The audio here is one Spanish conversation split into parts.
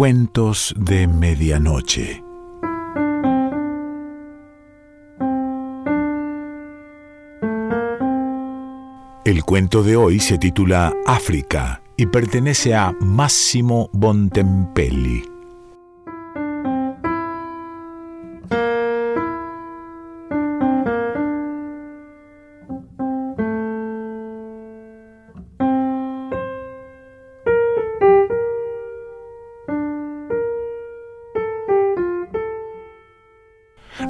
Cuentos de Medianoche. El cuento de hoy se titula África y pertenece a Massimo Bontempelli.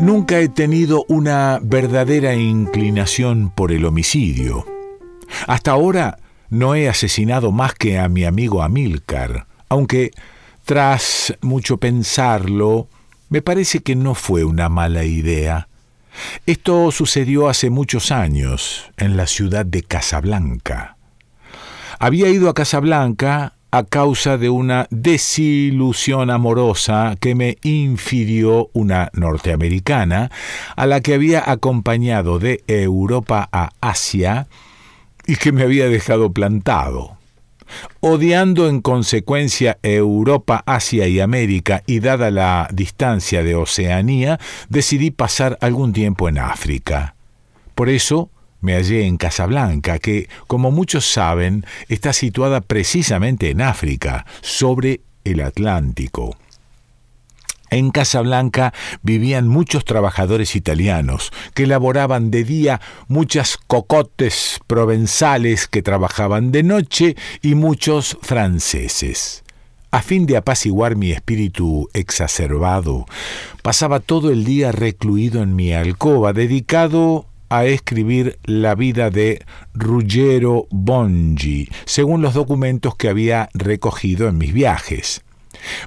Nunca he tenido una verdadera inclinación por el homicidio. Hasta ahora no he asesinado más que a mi amigo Amílcar, aunque tras mucho pensarlo, me parece que no fue una mala idea. Esto sucedió hace muchos años, en la ciudad de Casablanca. Había ido a Casablanca a causa de una desilusión amorosa que me infirió una norteamericana a la que había acompañado de Europa a Asia y que me había dejado plantado. Odiando en consecuencia Europa, Asia y América y dada la distancia de Oceanía, decidí pasar algún tiempo en África. Por eso, me hallé en Casablanca, que, como muchos saben, está situada precisamente en África, sobre el Atlántico. En Casablanca vivían muchos trabajadores italianos que elaboraban de día muchas cocotes provenzales que trabajaban de noche y muchos franceses. A fin de apaciguar mi espíritu exacerbado, pasaba todo el día recluido en mi alcoba, dedicado a escribir la vida de Ruggero Bongi, según los documentos que había recogido en mis viajes.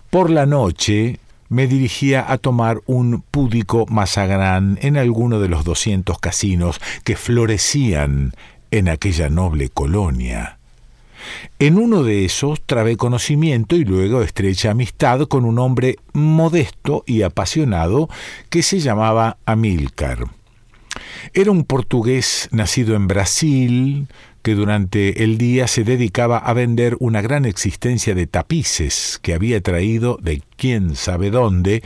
Por la noche me dirigía a tomar un púdico mazagrán en alguno de los doscientos casinos que florecían en aquella noble colonia. En uno de esos trabé conocimiento y luego estrecha amistad con un hombre modesto y apasionado que se llamaba Amílcar. Era un portugués nacido en Brasil, que durante el día se dedicaba a vender una gran existencia de tapices que había traído de quién sabe dónde,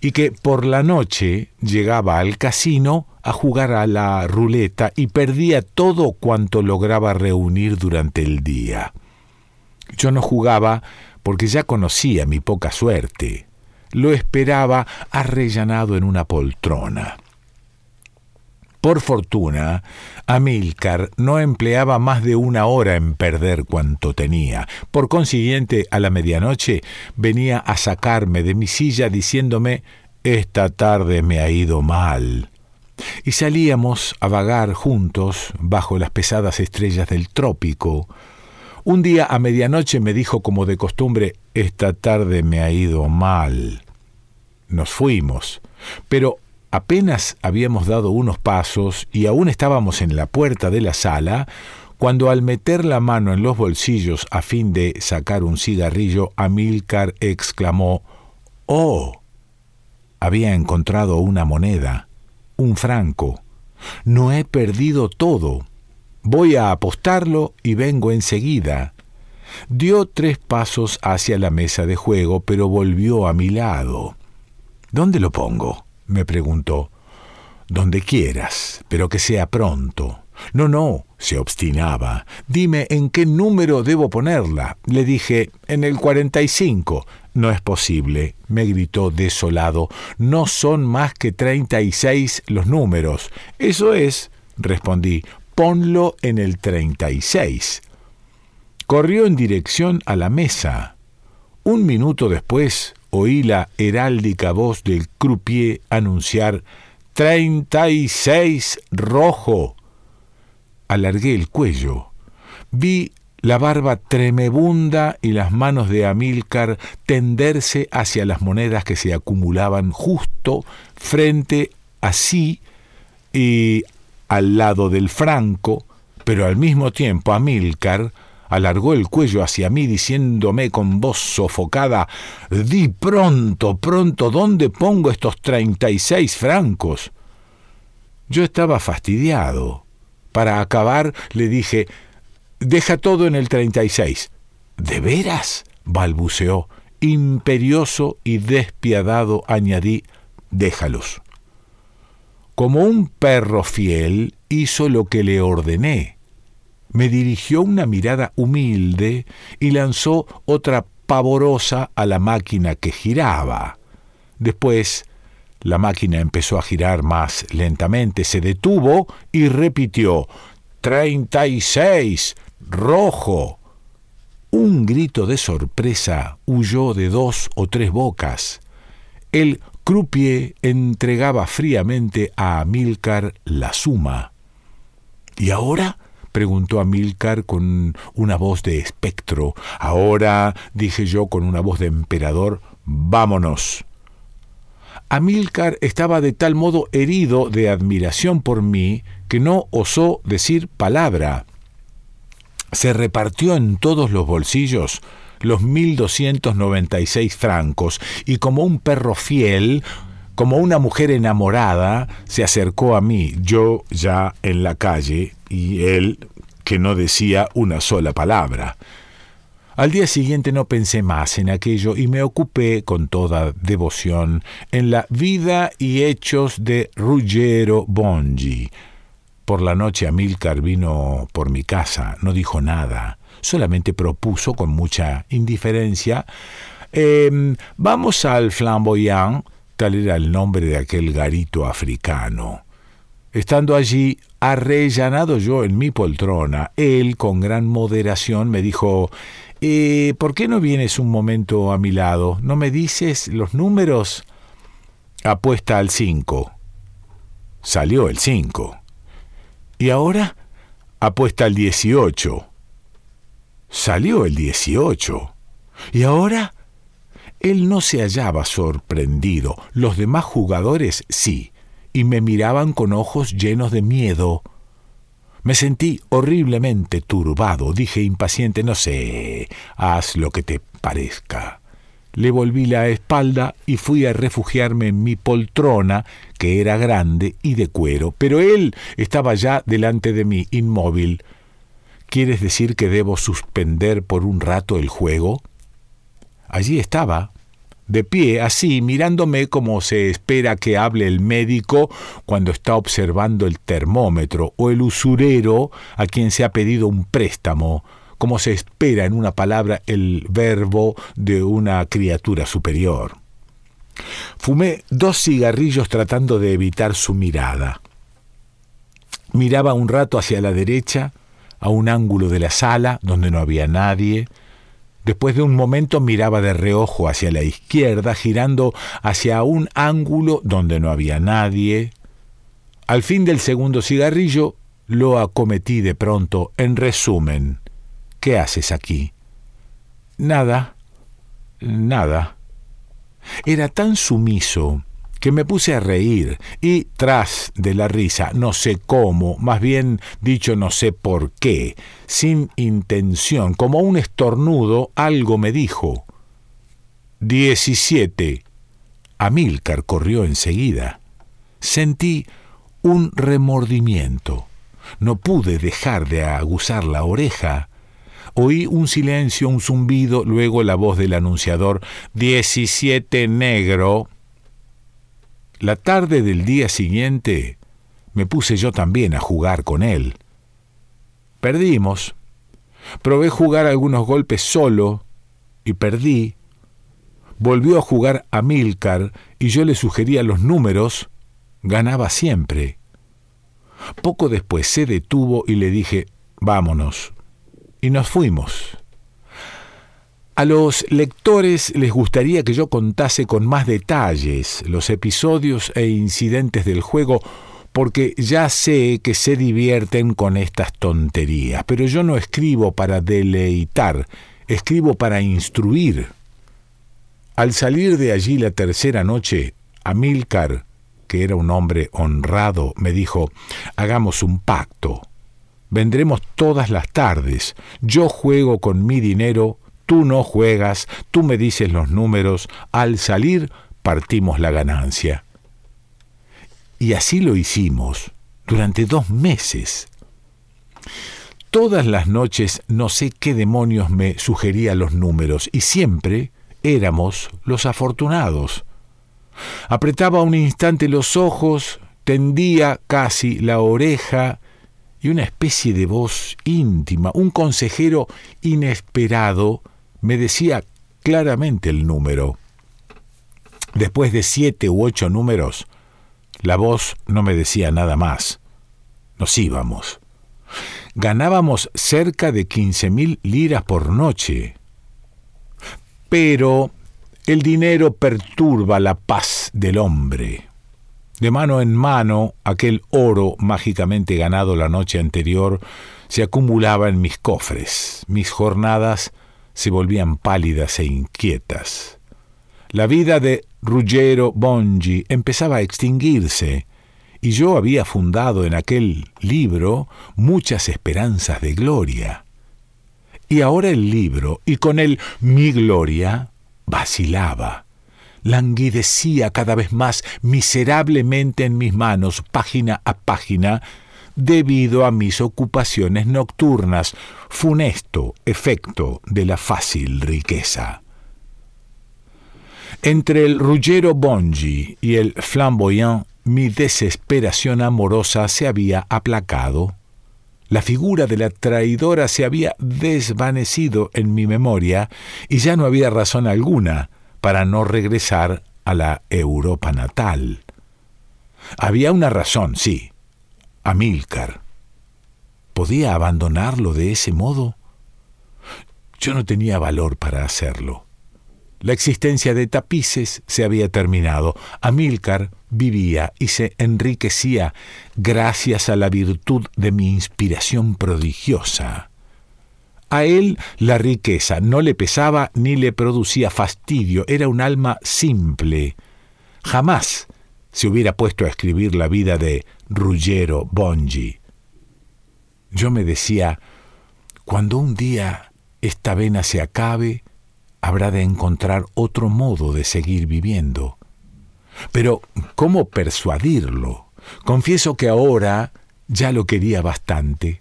y que por la noche llegaba al casino a jugar a la ruleta y perdía todo cuanto lograba reunir durante el día. Yo no jugaba porque ya conocía mi poca suerte. Lo esperaba arrellanado en una poltrona. Por fortuna, Amílcar no empleaba más de una hora en perder cuanto tenía. Por consiguiente, a la medianoche venía a sacarme de mi silla diciéndome Esta tarde me ha ido mal. Y salíamos a vagar juntos bajo las pesadas estrellas del trópico. Un día a medianoche me dijo como de costumbre Esta tarde me ha ido mal. Nos fuimos, pero Apenas habíamos dado unos pasos y aún estábamos en la puerta de la sala, cuando al meter la mano en los bolsillos a fin de sacar un cigarrillo, Amílcar exclamó Oh. Había encontrado una moneda, un franco. No he perdido todo. Voy a apostarlo y vengo enseguida. Dio tres pasos hacia la mesa de juego, pero volvió a mi lado. ¿Dónde lo pongo? Me preguntó. Donde quieras, pero que sea pronto. No, no, se obstinaba. Dime en qué número debo ponerla. Le dije, en el 45. No es posible, me gritó desolado. No son más que treinta y seis los números. Eso es, respondí, ponlo en el treinta y seis. Corrió en dirección a la mesa. Un minuto después oí la heráldica voz del croupier anunciar Treinta y seis rojo. Alargué el cuello. Vi la barba tremebunda y las manos de Amílcar tenderse hacia las monedas que se acumulaban justo frente a sí y al lado del franco, pero al mismo tiempo Amílcar alargó el cuello hacia mí diciéndome con voz sofocada Di pronto, pronto, ¿dónde pongo estos treinta y seis francos? Yo estaba fastidiado. Para acabar le dije Deja todo en el treinta y seis. ¿De veras? balbuceó. imperioso y despiadado, añadí, déjalos. Como un perro fiel, hizo lo que le ordené. Me dirigió una mirada humilde y lanzó otra pavorosa a la máquina que giraba. Después, la máquina empezó a girar más lentamente, se detuvo y repitió Treinta y seis. Rojo. Un grito de sorpresa huyó de dos o tres bocas. El croupier entregaba fríamente a Amílcar la suma. ¿Y ahora? Preguntó Amílcar con una voz de espectro. Ahora, dije yo con una voz de emperador, vámonos. Amílcar estaba de tal modo herido de admiración por mí que no osó decir palabra. Se repartió en todos los bolsillos los mil doscientos noventa y seis francos y como un perro fiel, como una mujer enamorada, se acercó a mí, yo ya en la calle y él que no decía una sola palabra. Al día siguiente no pensé más en aquello y me ocupé con toda devoción en la vida y hechos de Ruggero Bongi. Por la noche Amílcar vino por mi casa, no dijo nada, solamente propuso con mucha indiferencia em, Vamos al flamboyant, tal era el nombre de aquel garito africano. Estando allí, arrellanado yo en mi poltrona, él, con gran moderación, me dijo eh, ¿Por qué no vienes un momento a mi lado? ¿No me dices los números? Apuesta al 5. Salió el 5. ¿Y ahora? Apuesta al 18. Salió el 18. ¿Y ahora? Él no se hallaba sorprendido. Los demás jugadores sí, y me miraban con ojos llenos de miedo. Me sentí horriblemente turbado. Dije impaciente, no sé, haz lo que te parezca. Le volví la espalda y fui a refugiarme en mi poltrona, que era grande y de cuero, pero él estaba ya delante de mí, inmóvil. ¿Quieres decir que debo suspender por un rato el juego? Allí estaba, de pie, así, mirándome como se espera que hable el médico cuando está observando el termómetro, o el usurero a quien se ha pedido un préstamo, como se espera en una palabra el verbo de una criatura superior. Fumé dos cigarrillos tratando de evitar su mirada. Miraba un rato hacia la derecha, a un ángulo de la sala donde no había nadie, Después de un momento miraba de reojo hacia la izquierda, girando hacia un ángulo donde no había nadie. Al fin del segundo cigarrillo, lo acometí de pronto. En resumen, ¿qué haces aquí? Nada, nada. Era tan sumiso que me puse a reír y tras de la risa, no sé cómo, más bien dicho no sé por qué, sin intención, como un estornudo, algo me dijo. Diecisiete. Amílcar corrió enseguida. Sentí un remordimiento. No pude dejar de aguzar la oreja. Oí un silencio, un zumbido, luego la voz del anunciador Diecisiete negro la tarde del día siguiente me puse yo también a jugar con él. Perdimos. Probé jugar algunos golpes solo y perdí. Volvió a jugar a Milcar y yo le sugería los números. Ganaba siempre. Poco después se detuvo y le dije, vámonos. Y nos fuimos. A los lectores les gustaría que yo contase con más detalles los episodios e incidentes del juego porque ya sé que se divierten con estas tonterías, pero yo no escribo para deleitar, escribo para instruir. Al salir de allí la tercera noche, Amílcar, que era un hombre honrado, me dijo, hagamos un pacto. Vendremos todas las tardes, yo juego con mi dinero, tú no juegas, tú me dices los números, al salir partimos la ganancia. Y así lo hicimos durante dos meses. Todas las noches no sé qué demonios me sugería los números y siempre éramos los afortunados. Apretaba un instante los ojos, tendía casi la oreja y una especie de voz íntima, un consejero inesperado, me decía claramente el número. Después de siete u ocho números, la voz no me decía nada más. Nos íbamos. Ganábamos cerca de quince mil liras por noche. Pero el dinero perturba la paz del hombre. De mano en mano, aquel oro mágicamente ganado la noche anterior se acumulaba en mis cofres. Mis jornadas se volvían pálidas e inquietas. La vida de Ruggiero Bongi empezaba a extinguirse, y yo había fundado en aquel libro muchas esperanzas de gloria. Y ahora el libro, y con él mi gloria, vacilaba, languidecía cada vez más miserablemente en mis manos, página a página, debido a mis ocupaciones nocturnas, funesto efecto de la fácil riqueza. Entre el Ruggiero Bongi y el Flamboyant, mi desesperación amorosa se había aplacado. La figura de la traidora se había desvanecido en mi memoria y ya no había razón alguna para no regresar a la Europa natal. Había una razón, sí. Amílcar. ¿Podía abandonarlo de ese modo? Yo no tenía valor para hacerlo. La existencia de tapices se había terminado. Amílcar vivía y se enriquecía gracias a la virtud de mi inspiración prodigiosa. A él la riqueza no le pesaba ni le producía fastidio, era un alma simple. Jamás se hubiera puesto a escribir la vida de Ruggiero Bongi. Yo me decía, cuando un día esta vena se acabe, habrá de encontrar otro modo de seguir viviendo. Pero, ¿cómo persuadirlo? Confieso que ahora ya lo quería bastante.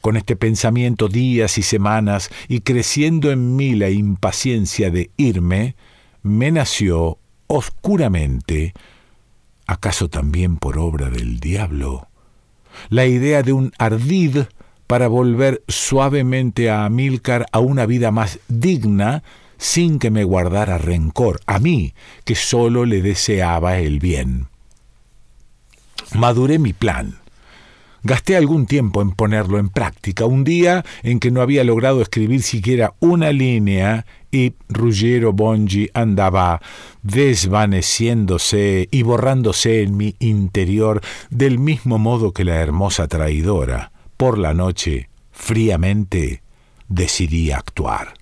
Con este pensamiento días y semanas y creciendo en mí la impaciencia de irme, me nació oscuramente, acaso también por obra del diablo, la idea de un ardid para volver suavemente a Amílcar a una vida más digna, sin que me guardara rencor, a mí, que sólo le deseaba el bien. Maduré mi plan. Gasté algún tiempo en ponerlo en práctica. Un día en que no había logrado escribir siquiera una línea y Ruggiero Bongi andaba desvaneciéndose y borrándose en mi interior del mismo modo que la hermosa traidora por la noche, fríamente, decidí actuar.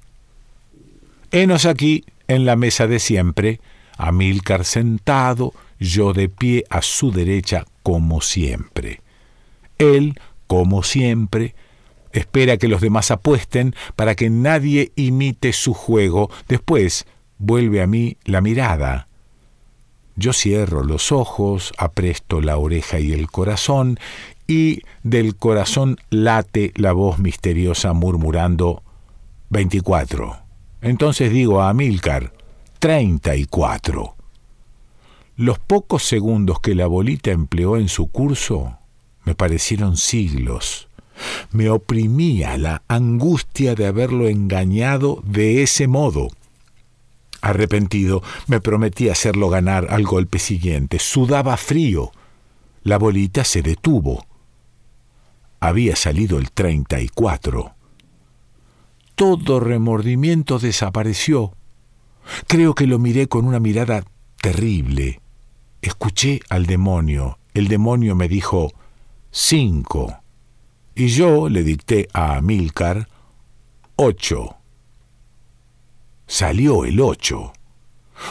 Henos aquí, en la mesa de siempre, Amílcar sentado, yo de pie a su derecha, como siempre. Él, como siempre, espera que los demás apuesten para que nadie imite su juego. Después vuelve a mí la mirada. Yo cierro los ojos, apresto la oreja y el corazón y del corazón late la voz misteriosa murmurando 24. Entonces digo a Amílcar, 34. Los pocos segundos que la bolita empleó en su curso me parecieron siglos. Me oprimía la angustia de haberlo engañado de ese modo. Arrepentido, me prometí hacerlo ganar al golpe siguiente. Sudaba frío. La bolita se detuvo había salido el 34. Todo remordimiento desapareció. Creo que lo miré con una mirada terrible. Escuché al demonio. El demonio me dijo cinco. Y yo le dicté a Amílcar ocho. Salió el ocho.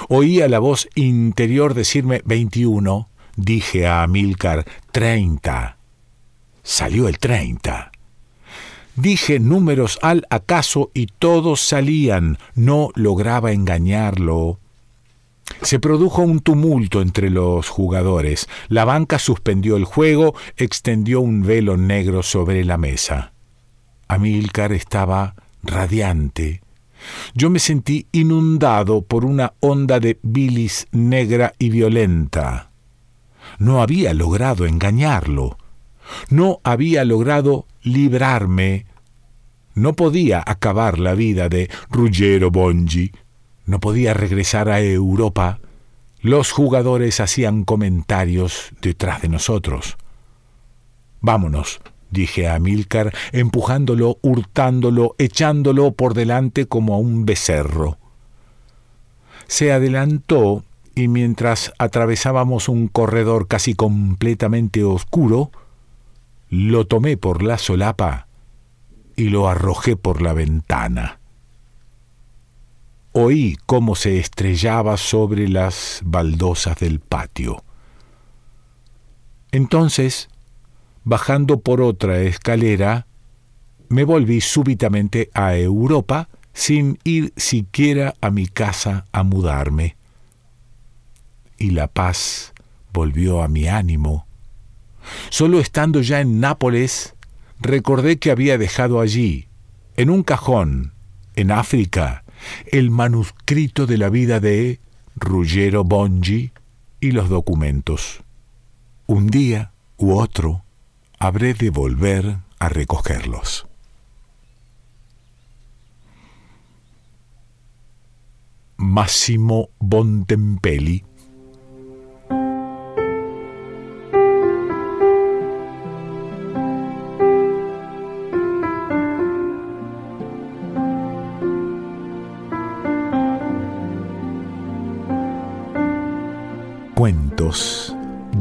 Oía la voz interior decirme veintiuno. Dije a Amílcar treinta. Salió el 30. Dije números al acaso y todos salían. No lograba engañarlo. Se produjo un tumulto entre los jugadores. La banca suspendió el juego, extendió un velo negro sobre la mesa. Amílcar estaba radiante. yo me sentí inundado por una onda de bilis negra y violenta. No había logrado engañarlo. No había logrado librarme. No podía acabar la vida de Ruggero Bongi. No podía regresar a Europa. Los jugadores hacían comentarios detrás de nosotros. Vámonos, dije a Amílcar, empujándolo, hurtándolo, echándolo por delante como a un becerro. Se adelantó y mientras atravesábamos un corredor casi completamente oscuro, lo tomé por la solapa y lo arrojé por la ventana. Oí cómo se estrellaba sobre las baldosas del patio. Entonces bajando por otra escalera, me volví súbitamente a Europa sin ir siquiera a mi casa a mudarme. Y la paz volvió a mi ánimo. Solo estando ya en Nápoles, recordé que había dejado allí, en un cajón, en África, el manuscrito de la vida de Ruggero Bongi y los documentos. Un día u otro, habré de volver a recogerlos. Massimo Bontempelli